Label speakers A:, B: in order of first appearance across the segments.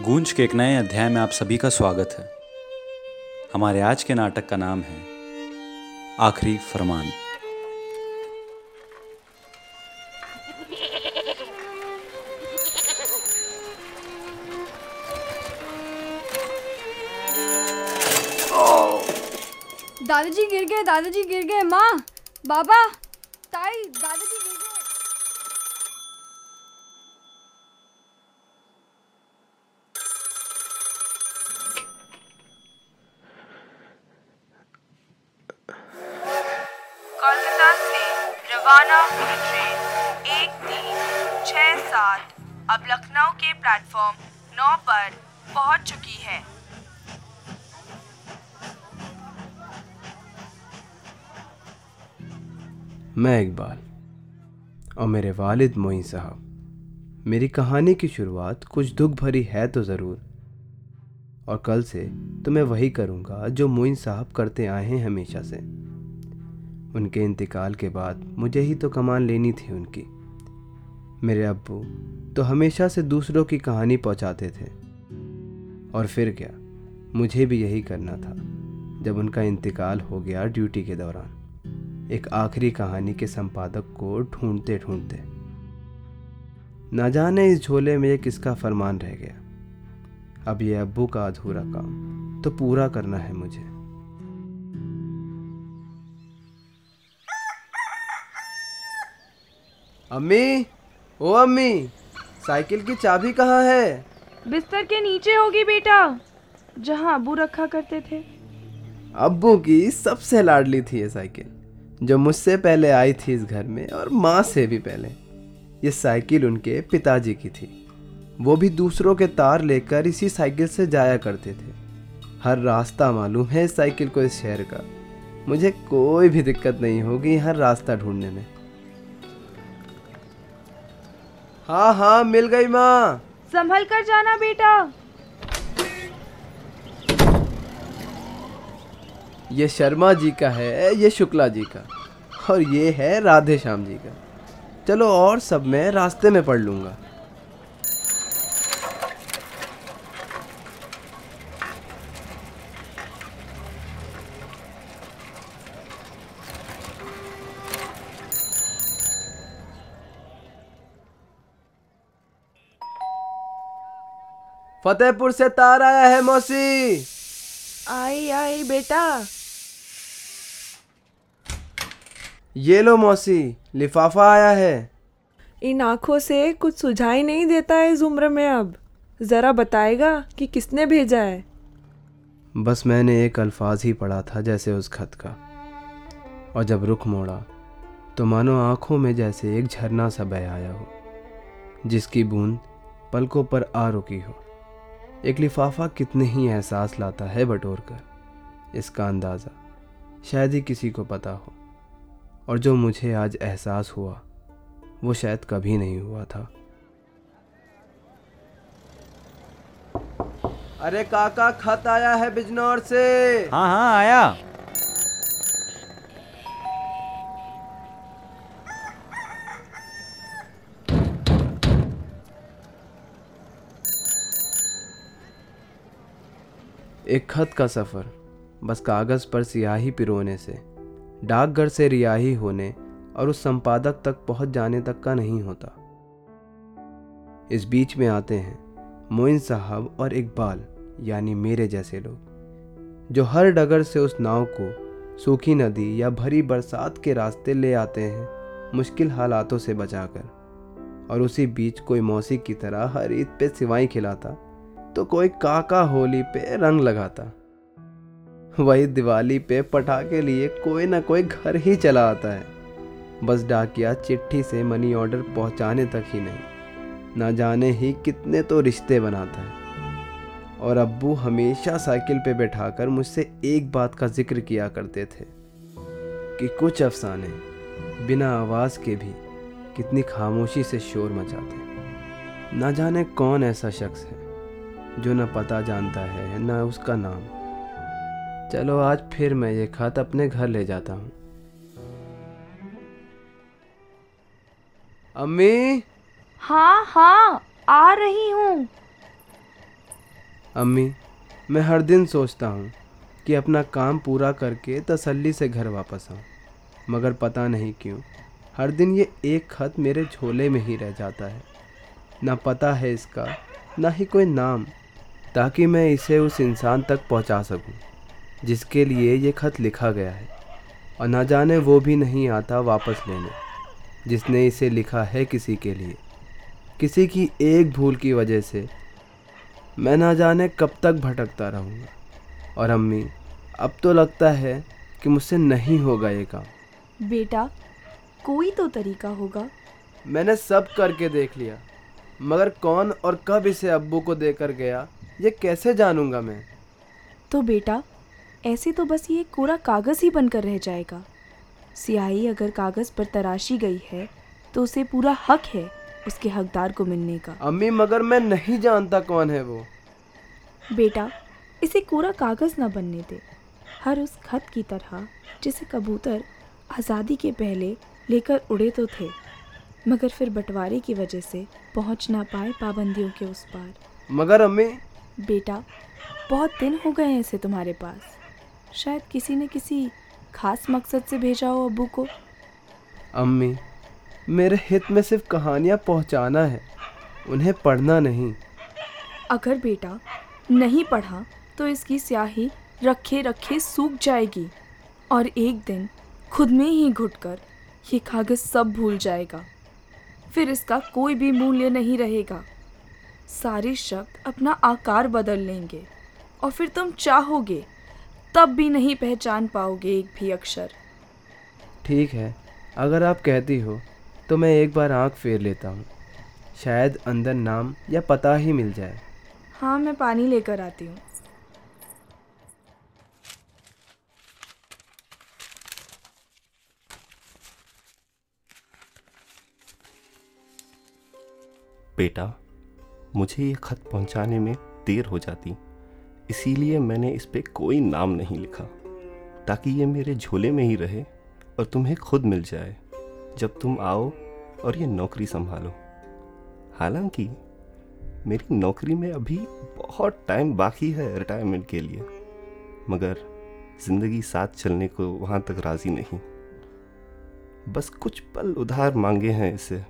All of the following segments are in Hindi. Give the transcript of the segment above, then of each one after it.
A: गूंज के एक नए अध्याय में आप सभी का स्वागत है। हमारे आज के नाटक का नाम है आखिरी फरमान।
B: दादाजी गिर गए, दादाजी गिर गए, माँ। बाबा, ताई, दादाजी गिर गए
C: कोलकाता से रवाना हुई ट्रेन। एक तीन छः सात अब लखनऊ के प्लेटफॉर्म नौ पर पहुँच चुकी है।
D: मैं इकबाल और मेरे वालिद मोइन साहब, मेरी कहानी की शुरुआत कुछ दुख भरी है तो ज़रूर, और कल से तो मैं वही करूँगा जो मोइन साहब करते आए हैं हमेशा से। उनके इंतकाल के बाद मुझे ही तो कमान लेनी थी उनकी। मेरे अब्बू तो हमेशा से दूसरों की कहानी पहुंचाते थे। और फिर क्या, मुझे भी यही करना था, जब उनका इंतकाल हो गया ड्यूटी के दौरान, एक आखिरी कहानी के संपादक को ढूंढते ढूंढते ना जाने इस झोले में किसका फरमान रह गया। अब ये अब्बू का अधूरा काम तो पूरा करना है मुझे। अम्मी? ओ अम्मी साइकिल की चाबी कहाँ है?
C: बिस्तर के नीचे होगी बेटा जहाँ अबू रखा करते थे।
D: अब्बू की सबसे लाडली थी ये साइकिल जो मुझसे पहले आई थी इस घर में और माँ से भी पहले। ये साइकिल उनके पिताजी की थी। वो भी दूसरों के तार लेकर इसी साइकिल से जाया करते थे। हर रास्ता मालूम है इस साइकिल को इस शहर का। मुझे कोई भी दिक्कत नहीं होगी हर रास्ता ढूँढने में। हाँ हाँ मिल गई माँ।
C: संभल कर जाना बेटा।
D: ये शर्मा जी का है ये शुक्ला जी का और ये है राधे श्याम जी का। चलो और सब मैं रास्ते में पढ़ लूँगा। फतेहपुर से तार आया है मौसी।
C: आई आई बेटा।
D: ये लो मौसी लिफाफा आया है।
E: इन आँखों से कुछ सुझाई नहीं देता है इस उम्र में अब। ज़रा बताएगा कि किसने भेजा है?
D: बस मैंने एक अल्फाज ही पढ़ा था जैसे उस खत का। और जब रुख मोड़ा तो मानो आँखों में जैसे एक झरना सा बह आया हो जिसकी बूंद पलकों पर आ रुकी हो। एक लिफाफा कितने ही एहसास लाता है बटोर कर इसका अंदाज़ा शायद ही किसी को पता हो। और जो मुझे आज एहसास हुआ वो शायद कभी नहीं हुआ था। अरे काका खत आया है बिजनौर से।
A: हाँ हाँ आया।
D: एक खत का सफ़र, बस कागज़ पर स्याही पिरोने से, डाकघर से रिहाई होने और उस संपादक तक पहुँच जाने तक का नहीं होता। इस बीच में आते हैं मोइन साहब और इकबाल, यानी मेरे जैसे लोग, जो हर डगर से उस नाव को सूखी नदी या भरी बरसात के रास्ते ले आते हैं, मुश्किल हालातों से बचाकर। और उसी बीच कोई मौसी की तरह हर ईद पे सिवाई खिलाता तो कोई काका होली पे रंग लगाता। वही दिवाली पे पटाखे लिए कोई ना कोई घर ही चला आता है। बस डाकिया चिट्ठी से मनी ऑर्डर पहुँचाने तक ही नहीं। ना जाने ही कितने तो रिश्ते बनाता है। और अब्बू हमेशा साइकिल पे बैठाकर मुझसे एक बात का ज़िक्र किया करते थे, कि कुछ अफसाने बिना आवाज़ के भी कितनी खामोशी से शोर मचाते। ना जाने कौन ऐसा शख्स है। जो न पता जानता है न उसका नाम। चलो आज फिर मैं ये खत अपने घर ले जाता हूँ। अम्मी?
C: हाँ हाँ आ रही हूँ।
D: अम्मी मैं हर दिन सोचता हूँ कि अपना काम पूरा करके तसल्ली से घर वापस आऊँ। मगर पता नहीं क्यों हर दिन ये एक खत मेरे झोले में ही रह जाता है। ना पता है इसका ना ही कोई नाम ताकि मैं इसे उस इंसान तक पहुँचा सकूँ जिसके लिए ये खत लिखा गया है। और ना जाने वो भी नहीं आता वापस लेने जिसने इसे लिखा है किसी के लिए। किसी की एक भूल की वजह से मैं ना जाने कब तक भटकता रहूँगा। और अम्मी अब तो लगता है कि मुझसे नहीं होगा ये काम।
F: बेटा कोई तो तरीका होगा।
D: मैंने सब करके देख लिया मगर कौन और कब इसे अब्बू को देकर गया ये कैसे जानूँगा मैं?
F: तो बेटा ऐसे तो बस ये कोरा कागज़ ही बनकर रह जाएगा। सियाही अगर कागज़ पर तराशी गई है तो उसे पूरा हक है उसके हकदार को मिलने का।
D: अम्मी मगर मैं नहीं जानता कौन है वो।
F: बेटा इसे कोरा कागज़ ना बनने दे। हर उस खत की तरह जिसे कबूतर आज़ादी के पहले लेकर उड़े तो थे मगर फिर बंटवारे की वजह से पहुँच ना पाए पाबंदियों के उस पार।
D: मगर अम्मी
F: बेटा बहुत दिन हो गए हैं इसे तुम्हारे पास। शायद किसी ने किसी खास मकसद से भेजा हो अबू को।
D: अम्मी मेरे हित में सिर्फ़ कहानियाँ पहुँचाना है उन्हें पढ़ना नहीं।
F: अगर बेटा नहीं पढ़ा तो इसकी स्याही रखे रखे सूख जाएगी और एक दिन खुद में ही घुटकर ये कागज़ सब भूल जाएगा। फिर इसका कोई भी मूल्य नहीं रहेगा। सारे शब्द अपना आकार बदल लेंगे और फिर तुम चाहोगे तब भी नहीं पहचान पाओगे एक भी अक्षर।
D: ठीक है अगर आप कहती हो तो मैं एक बार आँख फेर लेता हूँ। शायद अंदर नाम या पता ही मिल जाए।
F: हाँ मैं पानी लेकर आती हूँ।
G: बेटा मुझे ये खत पहुँचाने में देर हो जाती। इसीलिए मैंने इस पर कोई नाम नहीं लिखा। ताकि ये मेरे झोले में ही रहे और तुम्हें खुद मिल जाए, जब तुम आओ और ये नौकरी संभालो। हालाँकि, मेरी नौकरी में अभी बहुत टाइम बाकी है रिटायरमेंट के लिए, मगर ज़िंदगी साथ चलने को वहाँ तक राज़ी नहीं। बस कुछ पल उधार मांगे हैं इसे,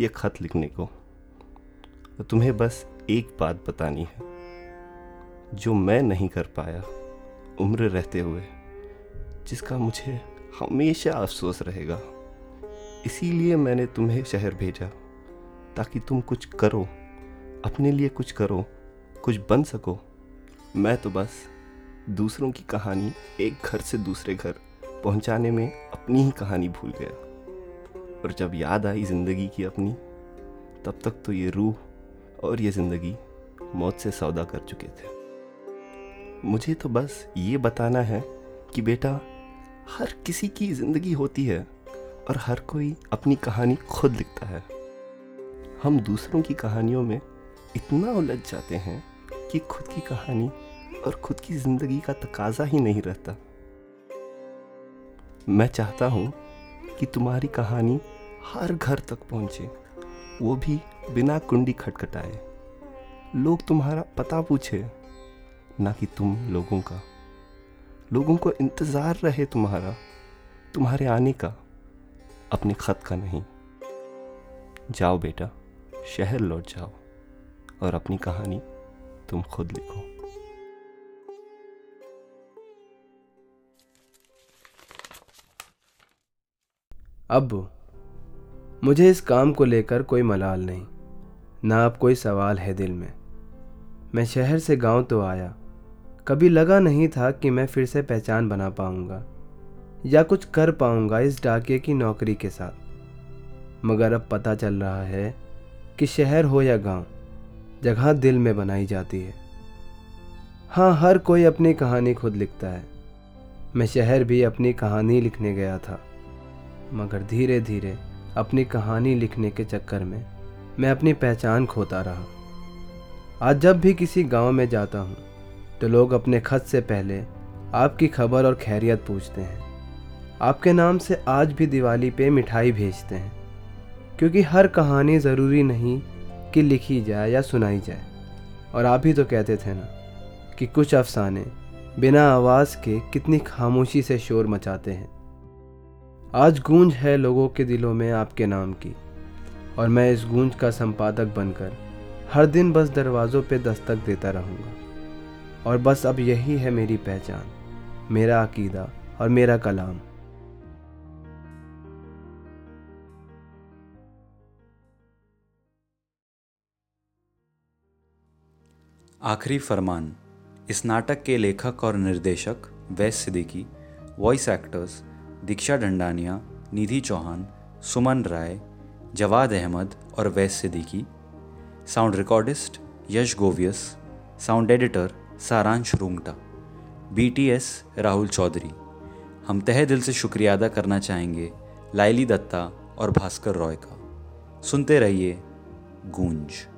G: ये खत लिखने को। तो तुम्हें बस एक बात बतानी है। जो मैं नहीं कर पाया उम्र रहते हुए, जिसका मुझे हमेशा अफसोस रहेगा। इसीलिए मैंने तुम्हें शहर भेजा, ताकि तुम कुछ करो, अपने लिए कुछ करो, कुछ बन सको। मैं तो बस दूसरों की कहानी एक घर से दूसरे घर पहुँचाने में अपनी ही कहानी भूल गया। और जब याद आई ज़िंदगी की अपनी, तब तक तो ये रूह और ये ज़िंदगी मौत से सौदा कर चुके थे। मुझे तो बस ये बताना है कि बेटा, हर किसी की ज़िंदगी होती है और हर कोई अपनी कहानी खुद लिखता है। हम दूसरों की कहानियों में इतना उलझ जाते हैं कि खुद की कहानी और खुद की ज़िंदगी का तकाजा ही नहीं रहता। मैं चाहता हूँ कि तुम्हारी कहानी हर घर तक पहुँचे, वो भी बिना कुंडी खटखटाए। लोग तुम्हारा पता पूछे, ना कि तुम लोगों का। लोगों को इंतज़ार रहे तुम्हारा, तुम्हारे आने का, अपने ख़त का नहीं। जाओ बेटा, शहर लौट जाओ, और अपनी कहानी तुम खुद लिखो।
D: अब, मुझे इस काम को लेकर कोई मलाल नहीं। ना अब कोई सवाल है दिल में। मैं शहर से गाँव तो आया। कभी लगा नहीं था कि मैं फिर से पहचान बना पाऊँगा, या कुछ कर पाऊँगा इस डाकिए की नौकरी के साथ। मगर अब पता चल रहा है कि शहर हो या गाँव, जगह दिल में बनाई जाती है। हाँ हर कोई अपनी कहानी खुद लिखता है। मैं शहर भी अपनी कहानी लिखने गया था, मगर धीरे धीरे अपनी कहानी लिखने के चक्कर में मैं अपनी पहचान खोता रहा। आज जब भी किसी गाँव में जाता हूँ तो लोग अपने खत से पहले आपकी खबर और खैरियत पूछते हैं। आपके नाम से आज भी दिवाली पे मिठाई भेजते हैं, क्योंकि हर कहानी ज़रूरी नहीं कि लिखी जाए या सुनाई जाए। और आप ही तो कहते थे ना कि कुछ अफसाने बिना आवाज़ के कितनी खामोशी से शोर मचाते हैं। आज गूंज है लोगों के दिलों में आपके नाम की। और मैं इस गूंज का संपादक बनकर हर दिन बस दरवाज़ों पे दस्तक देता रहूँगा। और बस अब यही है मेरी पहचान, मेरा अकीदा और मेरा कलाम।
A: आखिरी फरमान, इस नाटक के लेखक और निर्देशक वैस सिद्दीकी वॉइस एक्टर्स दीक्षा ढंडानिया निधि चौहान, सुमन राय जवाद अहमद और Vais Siddiqui, sound recordist Yash Govias, sound editor Saransh Rungta BTS Rahul Chaudhary. हम तहे दिल से शुक्रिया अदा करना चाहेंगे लाइली दत्ता और भास्कर रॉय का। सुनते रहिए गूंज।